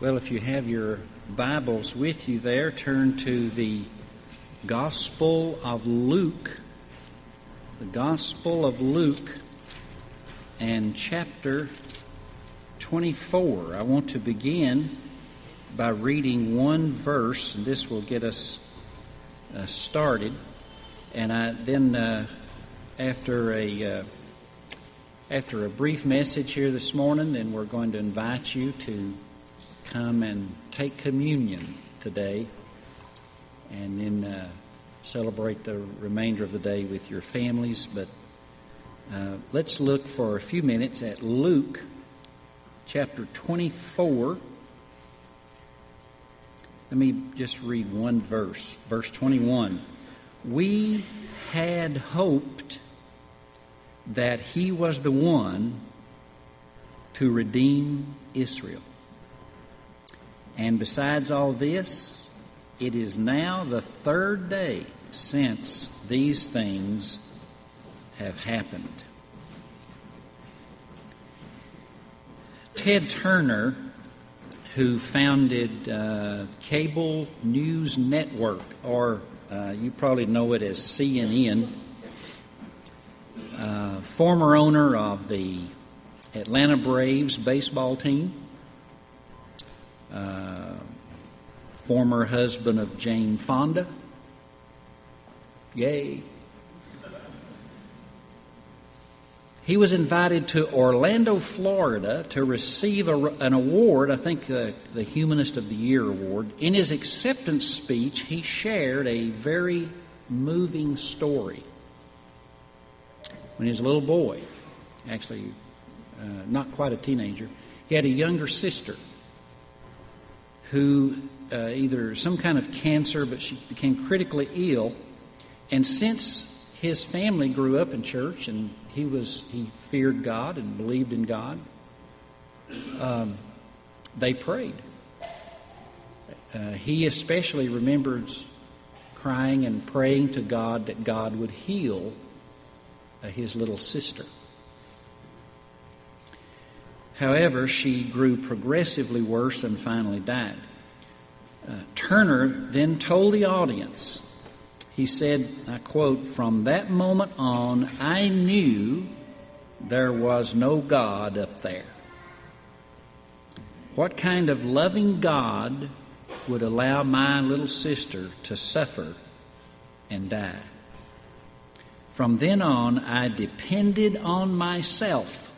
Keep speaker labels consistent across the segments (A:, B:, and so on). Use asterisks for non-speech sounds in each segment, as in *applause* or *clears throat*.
A: Well, if you have your Bibles with you there, turn to the Gospel of Luke. The Gospel of Luke and chapter 24. I want to begin by reading one verse, and this will get us uh, started. And I then, uh, after a uh, after a brief message here this morning, then we're going to invite you to come and take communion today and then uh, celebrate the remainder of the day with your families. But uh, let's look for a few minutes at Luke chapter 24. Let me just read one verse, verse 21. We had hoped that he was the one to redeem Israel. And besides all this, it is now the third day since these things have happened. Ted Turner, who founded uh, Cable News Network, or uh, you probably know it as CNN, uh, former owner of the Atlanta Braves baseball team, uh, former husband of Jane Fonda. Yay. He was invited to Orlando, Florida to receive a, an award, I think uh, the Humanist of the Year award. In his acceptance speech, he shared a very moving story. When he was a little boy, actually uh, not quite a teenager, he had a younger sister who uh, either some kind of cancer, but she became critically ill. And since his family grew up in church and he was he feared God and believed in God, um, they prayed. Uh, he especially remembers crying and praying to God that God would heal uh, his little sister. However, she grew progressively worse and finally died. Uh, Turner then told the audience, he said, I quote, From that moment on, I knew there was no God up there. What kind of loving God would allow my little sister to suffer and die? From then on, I depended on myself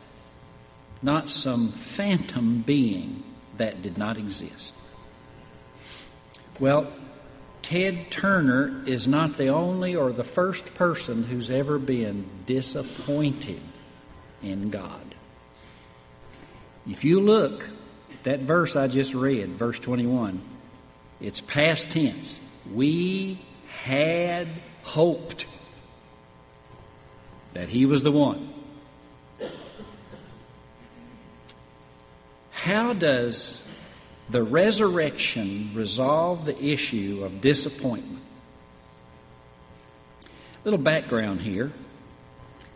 A: not some phantom being that did not exist. Well, Ted Turner is not the only or the first person who's ever been disappointed in God. If you look at that verse I just read, verse 21, it's past tense. We had hoped that he was the one. How does the resurrection resolve the issue of disappointment? Little background here.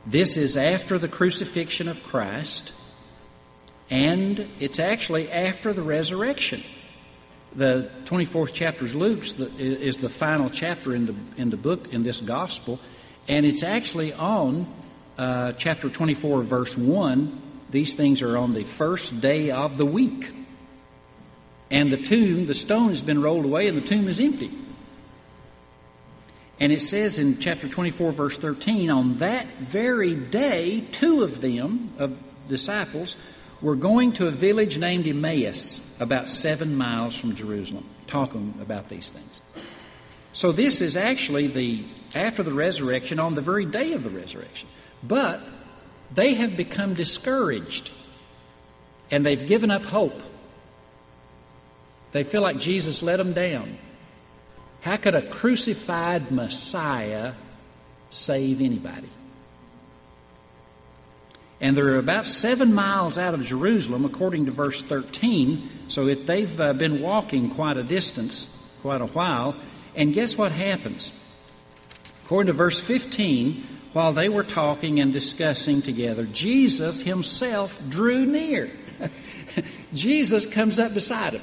A: This is after the crucifixion of Christ, and it's actually after the resurrection. The 24th chapter of Luke is the final chapter in the, in the book, in this gospel, and it's actually on uh, chapter 24, verse 1 these things are on the first day of the week. And the tomb, the stone has been rolled away, and the tomb is empty. And it says in chapter 24, verse 13, on that very day, two of them, of disciples, were going to a village named Emmaus, about seven miles from Jerusalem, talking about these things. So this is actually the after the resurrection, on the very day of the resurrection. But they have become discouraged and they've given up hope. They feel like Jesus let them down. How could a crucified Messiah save anybody? And they're about seven miles out of Jerusalem, according to verse 13. So if they've uh, been walking quite a distance, quite a while, and guess what happens? According to verse 15, while they were talking and discussing together, Jesus himself drew near. *laughs* Jesus comes up beside him.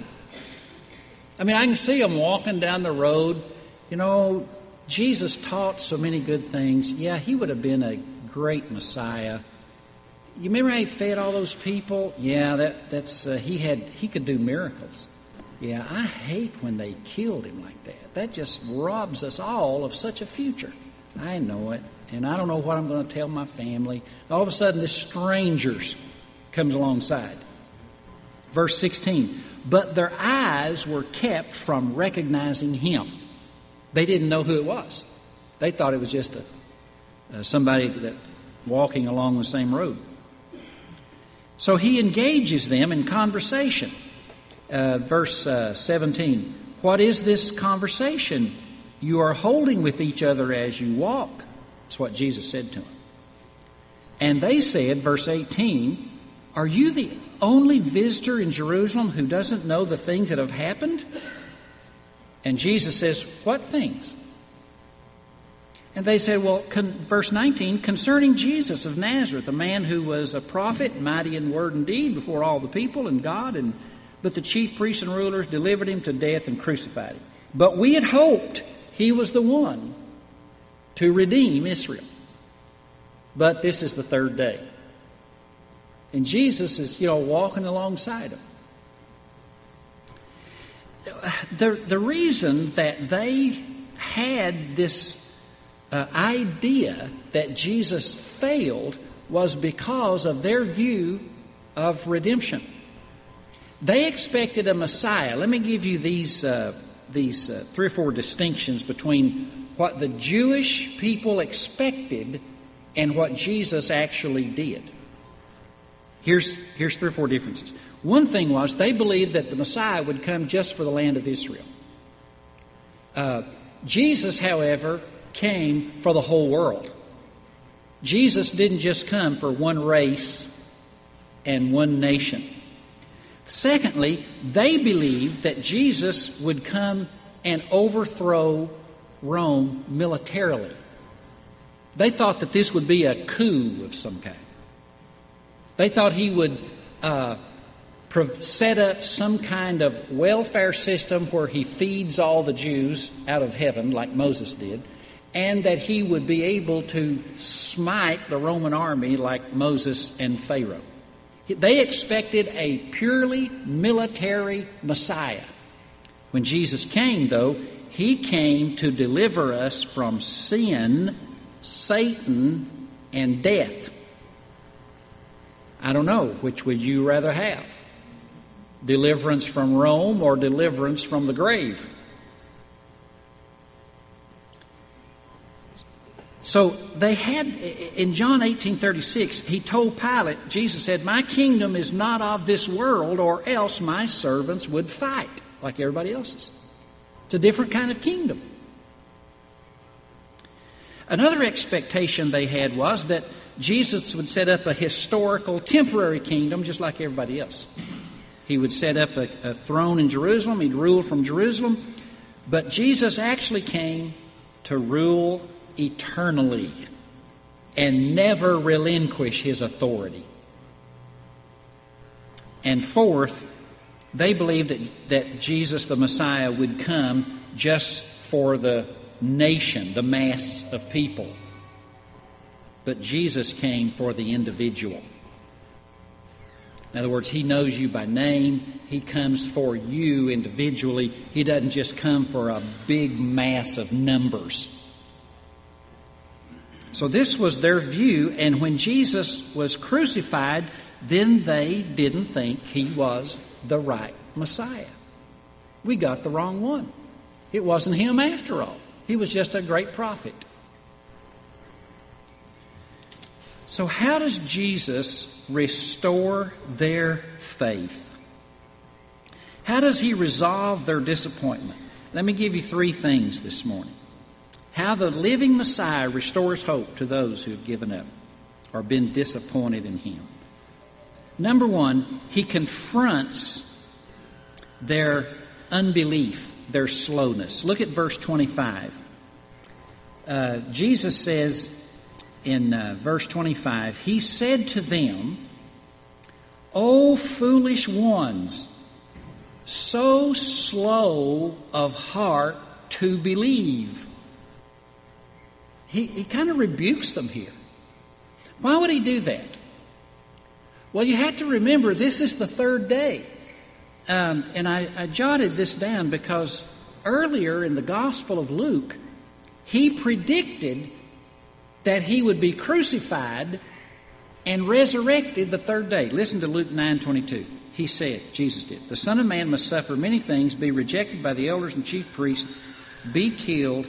A: I mean, I can see him walking down the road. You know, Jesus taught so many good things. Yeah, he would have been a great Messiah. You remember how he fed all those people? Yeah, that, that's uh, he had he could do miracles. Yeah, I hate when they killed him like that. That just robs us all of such a future. I know it, and I don't know what I'm going to tell my family. All of a sudden, this strangers comes alongside. Verse 16, but their eyes were kept from recognizing him. They didn't know who it was. They thought it was just a, uh, somebody that walking along the same road. So he engages them in conversation. Uh, verse uh, 17 What is this conversation you are holding with each other as you walk? That's what Jesus said to them. And they said, verse 18, Are you the only visitor in Jerusalem who doesn't know the things that have happened? And Jesus says, What things? And they said, Well, con- verse 19, concerning Jesus of Nazareth, a man who was a prophet, mighty in word and deed before all the people and God, and but the chief priests and rulers delivered him to death and crucified him. But we had hoped he was the one to redeem Israel. But this is the third day. And Jesus is, you know, walking alongside him. The, the reason that they had this uh, idea that Jesus failed was because of their view of redemption. They expected a Messiah. Let me give you these, uh, these uh, three or four distinctions between what the Jewish people expected and what Jesus actually did. Here's, here's three or four differences. One thing was they believed that the Messiah would come just for the land of Israel. Uh, Jesus, however, came for the whole world. Jesus didn't just come for one race and one nation. Secondly, they believed that Jesus would come and overthrow Rome militarily. They thought that this would be a coup of some kind. They thought he would uh, set up some kind of welfare system where he feeds all the Jews out of heaven, like Moses did, and that he would be able to smite the Roman army like Moses and Pharaoh. They expected a purely military Messiah. When Jesus came, though, he came to deliver us from sin, Satan, and death. I don't know, which would you rather have? Deliverance from Rome or deliverance from the grave? So they had in John 18:36 he told Pilate Jesus said my kingdom is not of this world or else my servants would fight like everybody else's. It's a different kind of kingdom. Another expectation they had was that Jesus would set up a historical, temporary kingdom just like everybody else. He would set up a, a, throne in Jerusalem, he'd rule from Jerusalem, but Jesus actually came to rule eternally and never relinquish his authority. And fourth, they believed that, that Jesus the Messiah would come just for the nation, the mass of people but Jesus came for the individual. In other words, He knows you by name. He comes for you individually. He doesn't just come for a big mass of numbers. So, this was their view, and when Jesus was crucified, then they didn't think He was the right Messiah. We got the wrong one. It wasn't Him after all, He was just a great prophet. So, how does Jesus restore their faith? How does he resolve their disappointment? Let me give you three things this morning. How the living Messiah restores hope to those who have given up or been disappointed in him. Number one, he confronts their unbelief, their slowness. Look at verse 25. Uh, Jesus says, in uh, verse 25, he said to them, O foolish ones, so slow of heart to believe. He, he kind of rebukes them here. Why would he do that? Well, you have to remember this is the third day. Um, and I, I jotted this down because earlier in the Gospel of Luke, he predicted that he would be crucified and resurrected the third day. Listen to Luke 9:22. He said, Jesus did, "The Son of Man must suffer many things, be rejected by the elders and chief priests, be killed,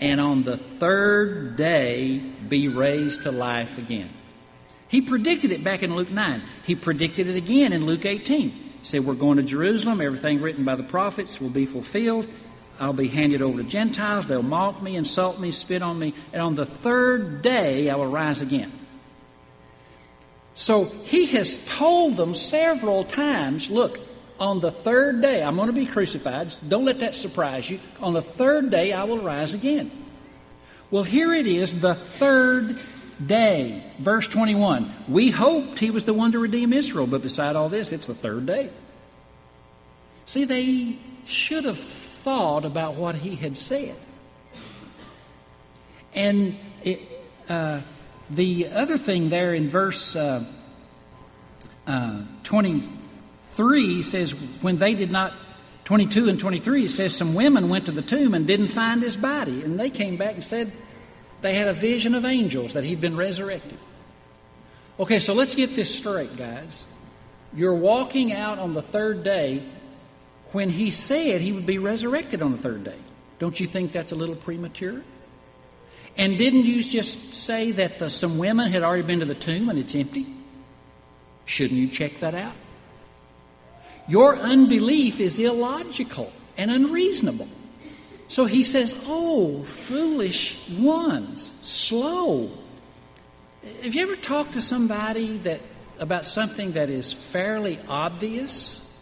A: and on the third day be raised to life again." He predicted it back in Luke 9. He predicted it again in Luke 18. He said, We're going to Jerusalem. Everything written by the prophets will be fulfilled. I'll be handed over to Gentiles. They'll mock me, insult me, spit on me. And on the third day, I will rise again. So he has told them several times look, on the third day, I'm going to be crucified. Don't let that surprise you. On the third day, I will rise again. Well, here it is, the third day. Verse 21. We hoped he was the one to redeem Israel, but beside all this, it's the third day. See, they should have thought about what he had said. And it, uh, the other thing there in verse uh, uh, 23 says, when they did not, 22 and 23, it says, some women went to the tomb and didn't find his body. And they came back and said they had a vision of angels that he'd been resurrected. Okay, so let's get this straight, guys. You're walking out on the third day when he said he would be resurrected on the third day. Don't you think that's a little premature? And didn't you just say that the, some women had already been to the tomb and it's empty? Shouldn't you check that out? Your unbelief is illogical and unreasonable. So he says, Oh, foolish ones, slow. Have you ever talked to somebody that about something that is fairly obvious,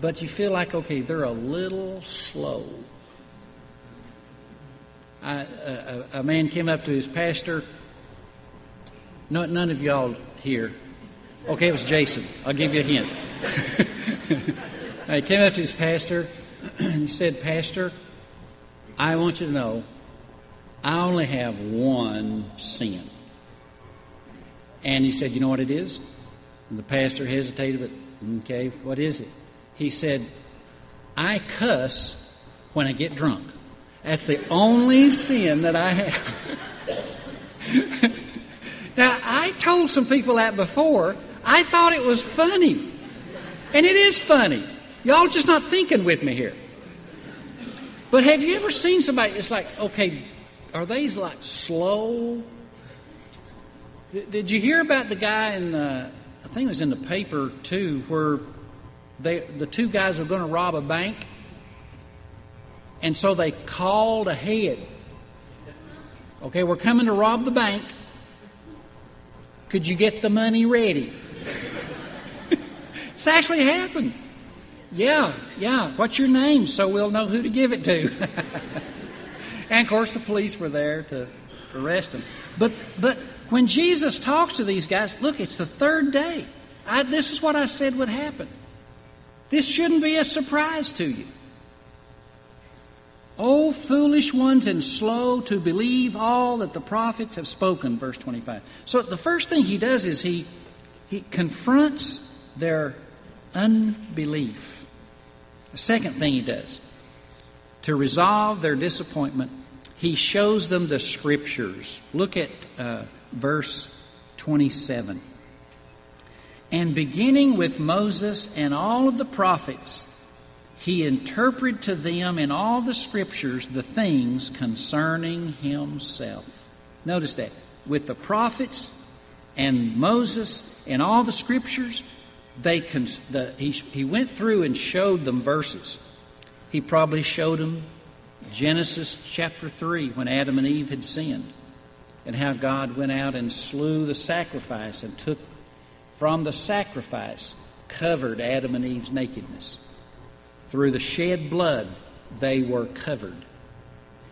A: but you feel like, okay, they're a little slow? I, a, a, man came up to his pastor. No, none of y'all here. Okay, it was Jason. I'll give you a hint. *laughs* he came up to his pastor *clears throat* and he said, Pastor, I want you to know I only have one sin. And he said, You know what it is? And the pastor hesitated, but okay, what is it? He said, I cuss when I get drunk. That's the only sin that I have. *laughs* now, I told some people that before. I thought it was funny. And it is funny. Y'all just not thinking with me here. But have you ever seen somebody, it's like, okay, are they like slow? Did you hear about the guy in, the, I think it was in the paper too, where they, the two guys are going to rob a bank and so they called ahead. Okay, we're coming to rob the bank. Could you get the money ready? *laughs* it's actually happened. Yeah, yeah. What's your name so we'll know who to give it to? *laughs* and of course, the police were there to arrest them. But, but when Jesus talks to these guys, look, it's the third day. I, this is what I said would happen. This shouldn't be a surprise to you. O foolish ones and slow to believe all that the prophets have spoken, verse 25. So the first thing he does is he, he confronts their unbelief. The second thing he does, to resolve their disappointment, he shows them the scriptures. Look at uh, verse 27. And beginning with Moses and all of the prophets, he interpreted to them in all the scriptures the things concerning himself. Notice that. With the prophets and Moses and all the scriptures, they the, he, he went through and showed them verses. He probably showed them Genesis chapter 3 when Adam and Eve had sinned and how God went out and slew the sacrifice and took from the sacrifice, covered Adam and Eve's nakedness. Through the shed blood, they were covered.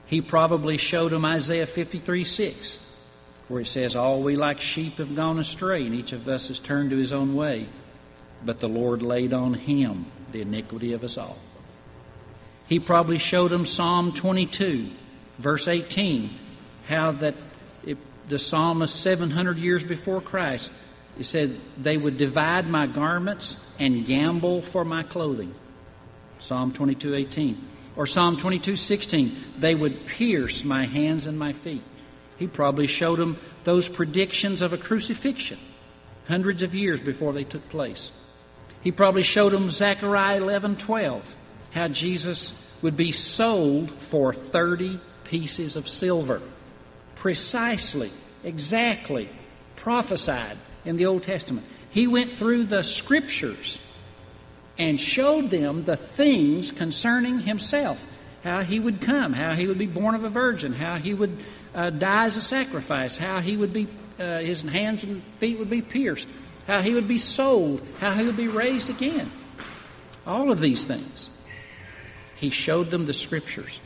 A: He probably showed them Isaiah 53 6, where it says, All we like sheep have gone astray, and each of us has turned to his own way. But the Lord laid on him the iniquity of us all. He probably showed him Psalm 22, verse 18, how that it, the psalmist 700 years before Christ, he said, They would divide my garments and gamble for my clothing. Psalm 22, 18. Or Psalm 22, 16, they would pierce my hands and my feet. He probably showed them those predictions of a crucifixion hundreds of years before they took place. He probably showed them Zechariah 11, 12, how Jesus would be sold for 30 pieces of silver. Precisely, exactly prophesied in the Old Testament. He went through the scriptures and showed them the things concerning himself how he would come, how he would be born of a virgin, how he would uh, die as a sacrifice, how he would be, uh, his hands and feet would be pierced, how he would be sold, how he would be raised again. All of these things. He showed them the scriptures.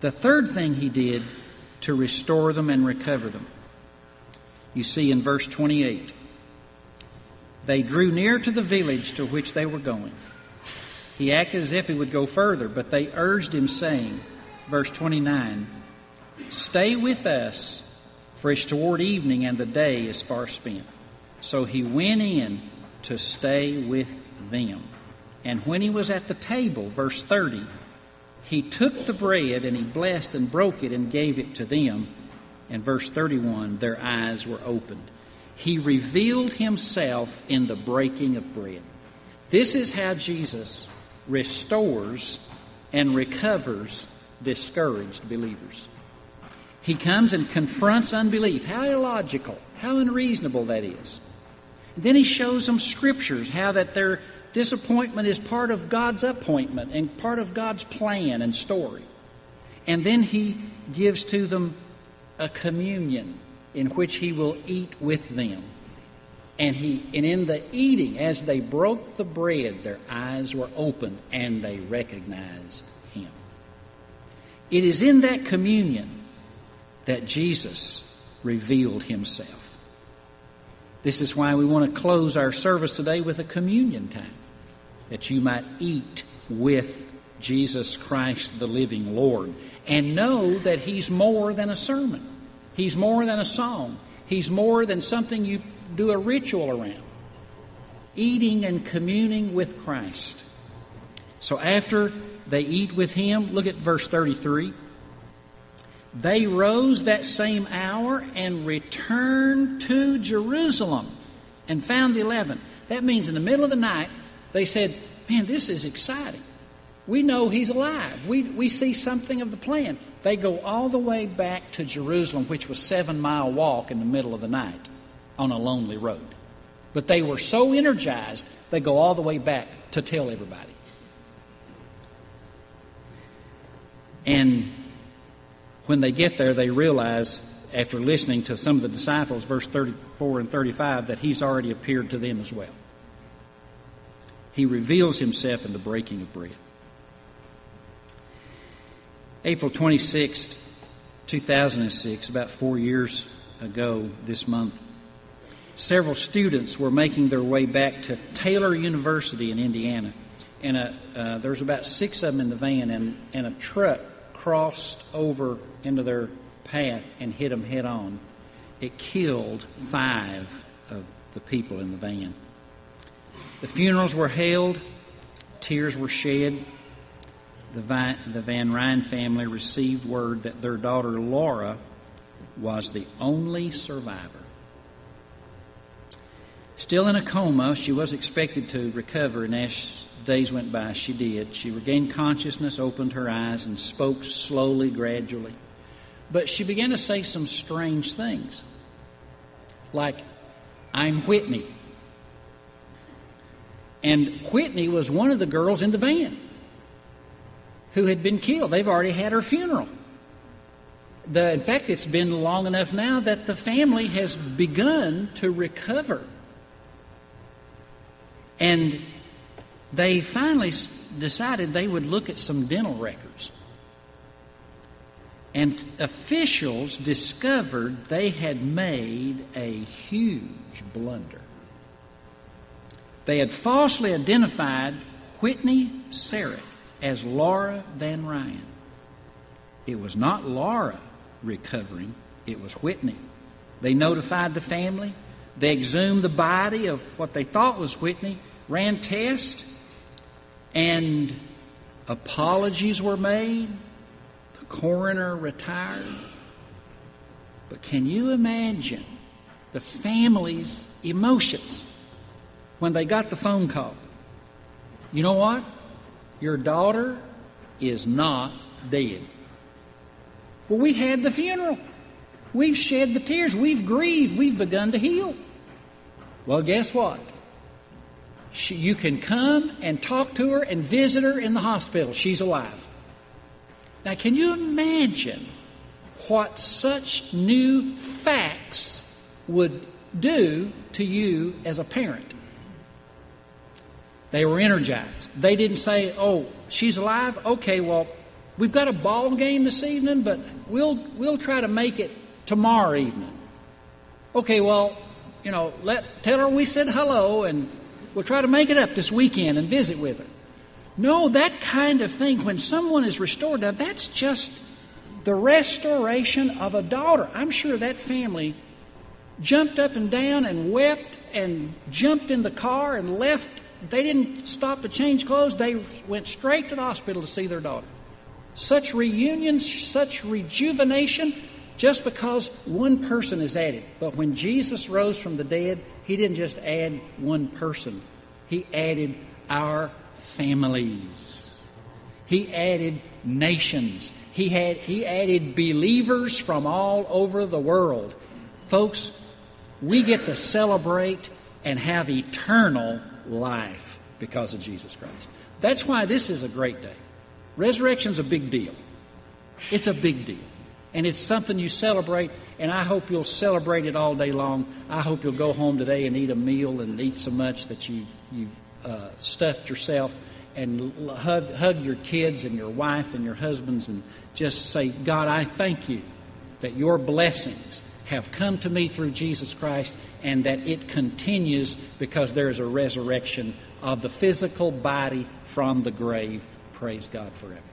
A: The third thing he did to restore them and recover them, you see in verse 28 they drew near to the village to which they were going. He acted as if he would go further, but they urged him, saying, verse 29, Stay with us, for it's toward evening, and the day is far spent. So he went in to stay with them. And when he was at the table, verse 30, he took the bread and he blessed and broke it and gave it to them. And verse 31, their eyes were opened he revealed himself in the breaking of bread. This is how Jesus restores and recovers discouraged believers. He comes and confronts unbelief. How illogical, how unreasonable that is. And then he shows them scriptures, how that their disappointment is part of God's appointment and part of God's plan and story. And then he gives to them a communion in which he will eat with them. And he and in the eating, as they broke the bread, their eyes were opened and they recognized him. It is in that communion that Jesus revealed himself. This is why we want to close our service today with a communion time, that you might eat with Jesus Christ, the living Lord, and know that He's more than a sermon. He's more than a song, He's more than something you do a ritual around. Eating and communing with Christ. So after they eat with Him, look at verse 33. They rose that same hour and returned to Jerusalem and found the eleven. That means in the middle of the night, they said, Man, this is exciting. We know he's alive. We, we see something of the plan. They go all the way back to Jerusalem, which was seven mile walk in the middle of the night on a lonely road. But they were so energized, they go all the way back to tell everybody. And when they get there, they realize, after listening to some of the disciples, verse 34 and 35, that he's already appeared to them as well. He reveals himself in the breaking of bread. April 26, 2006, about four years ago this month, several students were making their way back to Taylor University in Indiana. And a, uh, there was about six of them in the van, and, and a truck crossed over into their path and hit them head on. It killed five of the people in the van. The funerals were held, tears were shed, the Van, the Van family received word that their daughter Laura was the only survivor. Still in a coma, she was expected to recover, and as days went by, she did. She regained consciousness, opened her eyes, and spoke slowly, gradually. But she began to say some strange things, like, I'm Whitney. And Whitney was one of the girls in the van who had been killed. They've already had her funeral. The, in fact, it's been long enough now that the family has begun to recover. And they finally decided they would look at some dental records. And officials discovered they had made a huge blunder. They had falsely identified Whitney Cerak as Laura VanRyn. It was not Laura recovering, it was Whitney. They notified the family. They exhumed the body of what they thought was Whitney, ran tests, and apologies were made. Coroner retired. But can you imagine the family's emotions when they got the phone call? You know what? Your daughter is not dead. Well, we had the funeral. We've shed the tears. We've grieved. We've begun to heal. Well, guess what? She, you can come and talk to her and visit her in the hospital. She's alive. Now, can you imagine what such new facts would do to you as a parent? They were energized. They didn't say, "Oh, she's alive. Okay, well, we've got a ball game this evening, but we'll we'll try to make it tomorrow evening." Okay, well, you know, let tell her we said hello and we'll try to make it up this weekend and visit with her. No, that kind of thing when someone is restored, now that's just the restoration of a daughter. I'm sure that family jumped up and down and wept and jumped in the car and left. They didn't stop to change clothes. They went straight to the hospital to see their daughter. Such reunion, such rejuvenation, just because one person is added. But when Jesus rose from the dead, he didn't just add one person, he added our families. He added nations. He had he added believers from all over the world. Folks, we get to celebrate and have eternal life because of Jesus Christ. That's why this is a great day. Resurrection's a big deal. It's a big deal. And it's something you celebrate, and I hope you'll celebrate it all day long. I hope you'll go home today and eat a meal and eat so much that you've, you've uh, stuffed yourself and hug, hug your kids and your wife and your husbands and just say, God, I thank you that your blessings have come to me through Jesus Christ and that it continues because there is a resurrection of the physical body from the grave. Praise God forever.